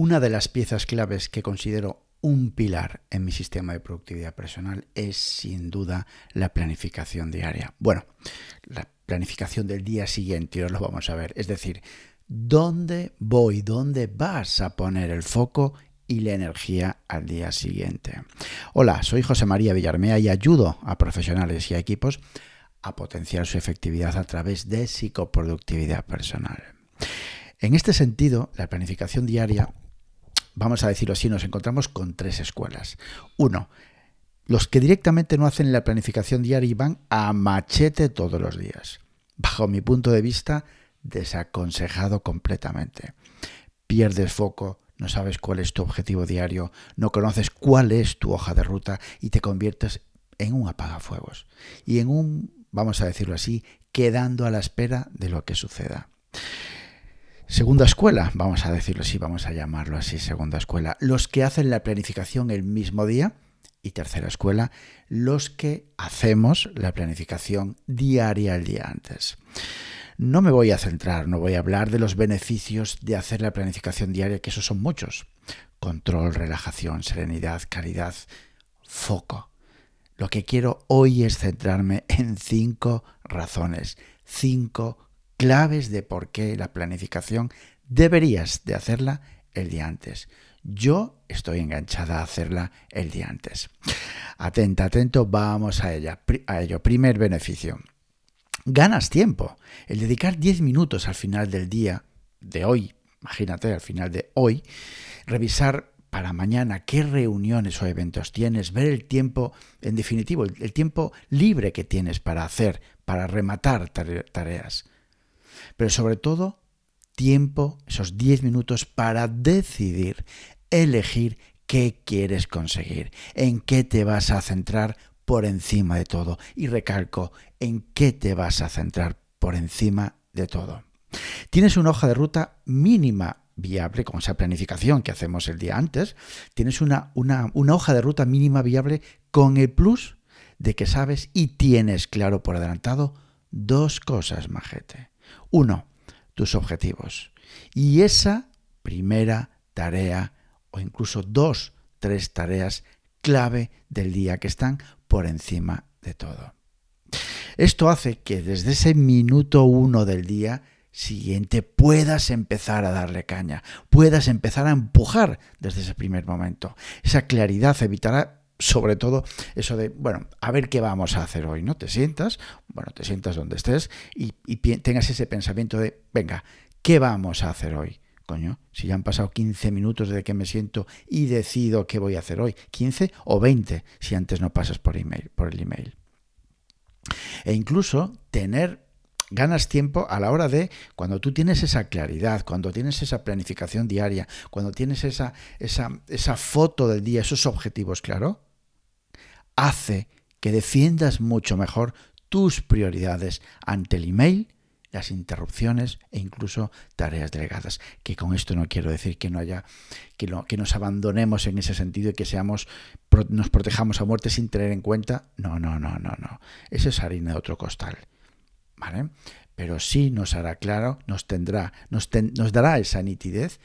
Una de las piezas claves que considero un pilar en mi sistema de productividad personal es sin duda la planificación diaria. Bueno, la planificación del día siguiente, ahora lo vamos a ver. Es decir, ¿dónde voy? ¿Dónde vas a poner el foco y la energía al día siguiente? Hola, soy José María Villarmea y ayudo a profesionales y a equipos a potenciar su efectividad a través de psicoproductividad personal. En este sentido, la planificación diaria vamos a decirlo así, nos encontramos con tres escuelas. Uno, los que directamente no hacen la planificación diaria y van a machete todos los días. Bajo mi punto de vista, desaconsejado completamente. Pierdes foco, no sabes cuál es tu objetivo diario, no conoces cuál es tu hoja de ruta y te conviertes en un apagafuegos. Y en un, vamos a decirlo así, quedando a la espera de lo que suceda. Segunda escuela, vamos a decirlo así, vamos a llamarlo así, segunda escuela, los que hacen la planificación el mismo día. Y tercera escuela, los que hacemos la planificación diaria el día antes. No me voy a centrar, no voy a hablar de los beneficios de hacer la planificación diaria, que esos son muchos. Control, relajación, serenidad, caridad, foco. Lo que quiero hoy es centrarme en cinco razones, cinco claves de por qué la planificación deberías de hacerla el día antes. Yo estoy enganchada a hacerla el día antes. Atenta, atento, vamos a ella. A ello. Primer beneficio. Ganas tiempo. El dedicar 10 minutos al final del día de hoy, imagínate, al final de hoy, revisar para mañana qué reuniones o eventos tienes, ver el tiempo, en definitivo, el, tiempo libre que tienes para hacer, para rematar tareas pero sobre todo tiempo, esos 10 minutos para decidir, elegir qué quieres conseguir, en qué te vas a centrar por encima de todo. Y recalco, en qué te vas a centrar por encima de todo. Tienes una hoja de ruta mínima viable, con esa planificación que hacemos el día antes, tienes una, una, una hoja de ruta mínima viable con el plus de que sabes y tienes claro por adelantado dos cosas, majete. Uno, tus objetivos. Y esa primera tarea, o incluso dos, tres tareas clave del día que están por encima de todo. Esto hace que desde ese minuto uno del día siguiente puedas empezar a darle caña, puedas empezar a empujar desde ese primer momento. Esa claridad evitará sobre todo eso de, bueno, a ver qué vamos a hacer hoy, ¿no? Te sientas, bueno, te sientas donde estés y, tengas ese pensamiento de, venga, ¿qué vamos a hacer hoy? Coño, si ya han pasado 15 minutos desde que me siento y decido qué voy a hacer hoy, 15 o 20 si antes no pasas por email, por el email. E incluso tener ganas tiempo a la hora de cuando tú tienes esa claridad, cuando tienes esa planificación diaria, cuando tienes esa, esa, esa foto del día, esos objetivos, claro, hace que defiendas mucho mejor tus prioridades ante el email, las interrupciones e incluso tareas delegadas. Que con esto no quiero decir que no haya, que, que nos abandonemos en ese sentido y que seamos, nos protejamos a muerte sin tener en cuenta. No, no, no, no, no. Eso es harina de otro costal. ¿Vale? Pero sí nos hará claro, nos tendrá, nos, nos dará esa nitidez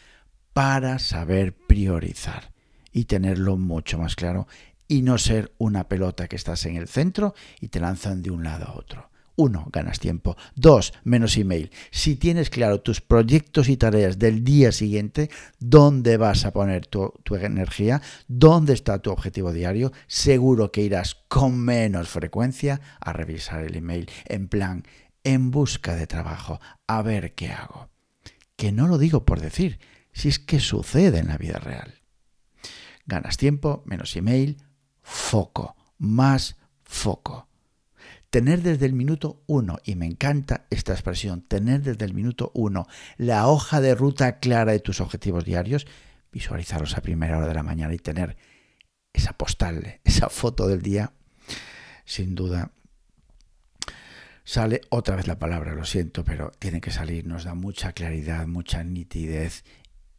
para saber priorizar y tenerlo mucho más claro y no ser una pelota que estás en el centro y te lanzan de un lado a otro. Uno, ganas tiempo. Dos, menos email. Si tienes claro tus proyectos y tareas del día siguiente, dónde vas a poner tu, tu, energía, dónde está tu objetivo diario, seguro que irás con menos frecuencia a revisar el email en plan, en busca de trabajo, a ver qué hago. Que no lo digo por decir, si es que sucede en la vida real. Ganas tiempo, menos email, foco, más foco. Tener desde el minuto uno, y me encanta esta expresión, tener desde el minuto uno la hoja de ruta clara de tus objetivos diarios, visualizarlos a primera hora de la mañana y tener esa postal, esa foto del día, sin duda sale otra vez la palabra, lo siento, pero tiene que salir, nos da mucha claridad, mucha nitidez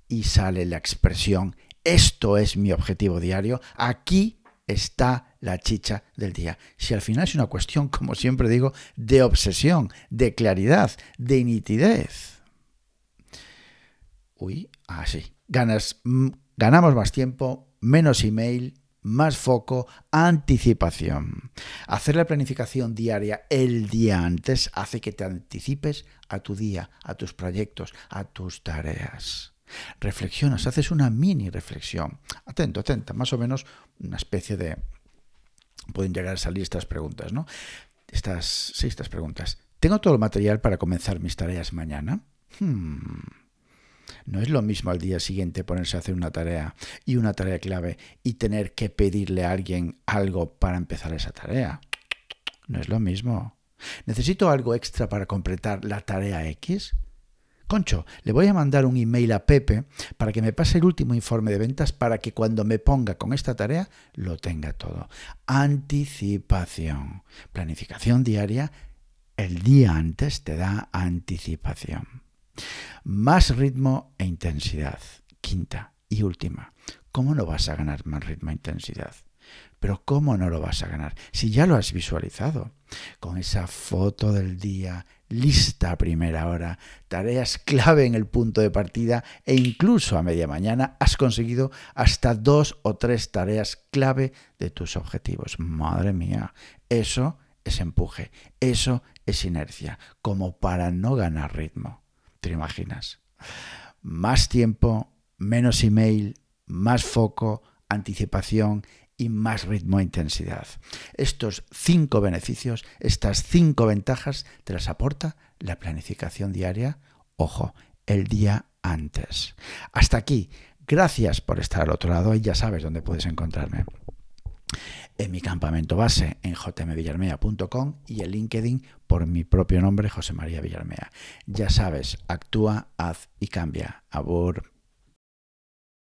y sale la expresión, esto es mi objetivo diario, aquí está la chicha del día. Si al final es una cuestión, como siempre digo, de obsesión, de claridad, de nitidez. Uy, así. ganas, mm, ganamos más tiempo, menos email, más foco, anticipación. Hacer la planificación diaria el día antes hace que te anticipes a tu día, a tus proyectos, a tus tareas. Reflexionas, haces una mini reflexión. Atento, atenta, más o menos una especie de... Pueden llegar a salir estas preguntas, ¿no? Estas, sí, estas preguntas. ¿Tengo todo el material para comenzar mis tareas mañana? Hmm. No es lo mismo al día siguiente ponerse a hacer una tarea y una tarea clave y tener que pedirle a alguien algo para empezar esa tarea. No es lo mismo. ¿Necesito algo extra para completar la tarea X? Concho, le voy a mandar un email a Pepe para que me pase el último informe de ventas para que cuando me ponga con esta tarea lo tenga todo. Anticipación. Planificación diaria. El día antes te da anticipación. Más ritmo e intensidad. Quinta y última. ¿Cómo no vas a ganar más ritmo e intensidad? Pero ¿cómo no lo vas a ganar? Si ya lo has visualizado, con esa foto del día lista a primera hora, tareas clave en el punto de partida e incluso a media mañana has conseguido hasta dos o tres tareas clave de tus objetivos. Madre mía, eso es empuje, eso es inercia, como para no ganar ritmo. ¿Te imaginas? Más tiempo, menos email, más foco, anticipación y más ritmo e intensidad. Estos cinco beneficios, estas cinco ventajas, te las aporta la planificación diaria, ojo, el día antes. Hasta aquí. Gracias por estar al otro lado y ya sabes dónde puedes encontrarme en mi campamento base en jmvillarmea.com y en LinkedIn por mi propio nombre, José María Villarmea. Ya sabes, actúa, haz y cambia. Abur.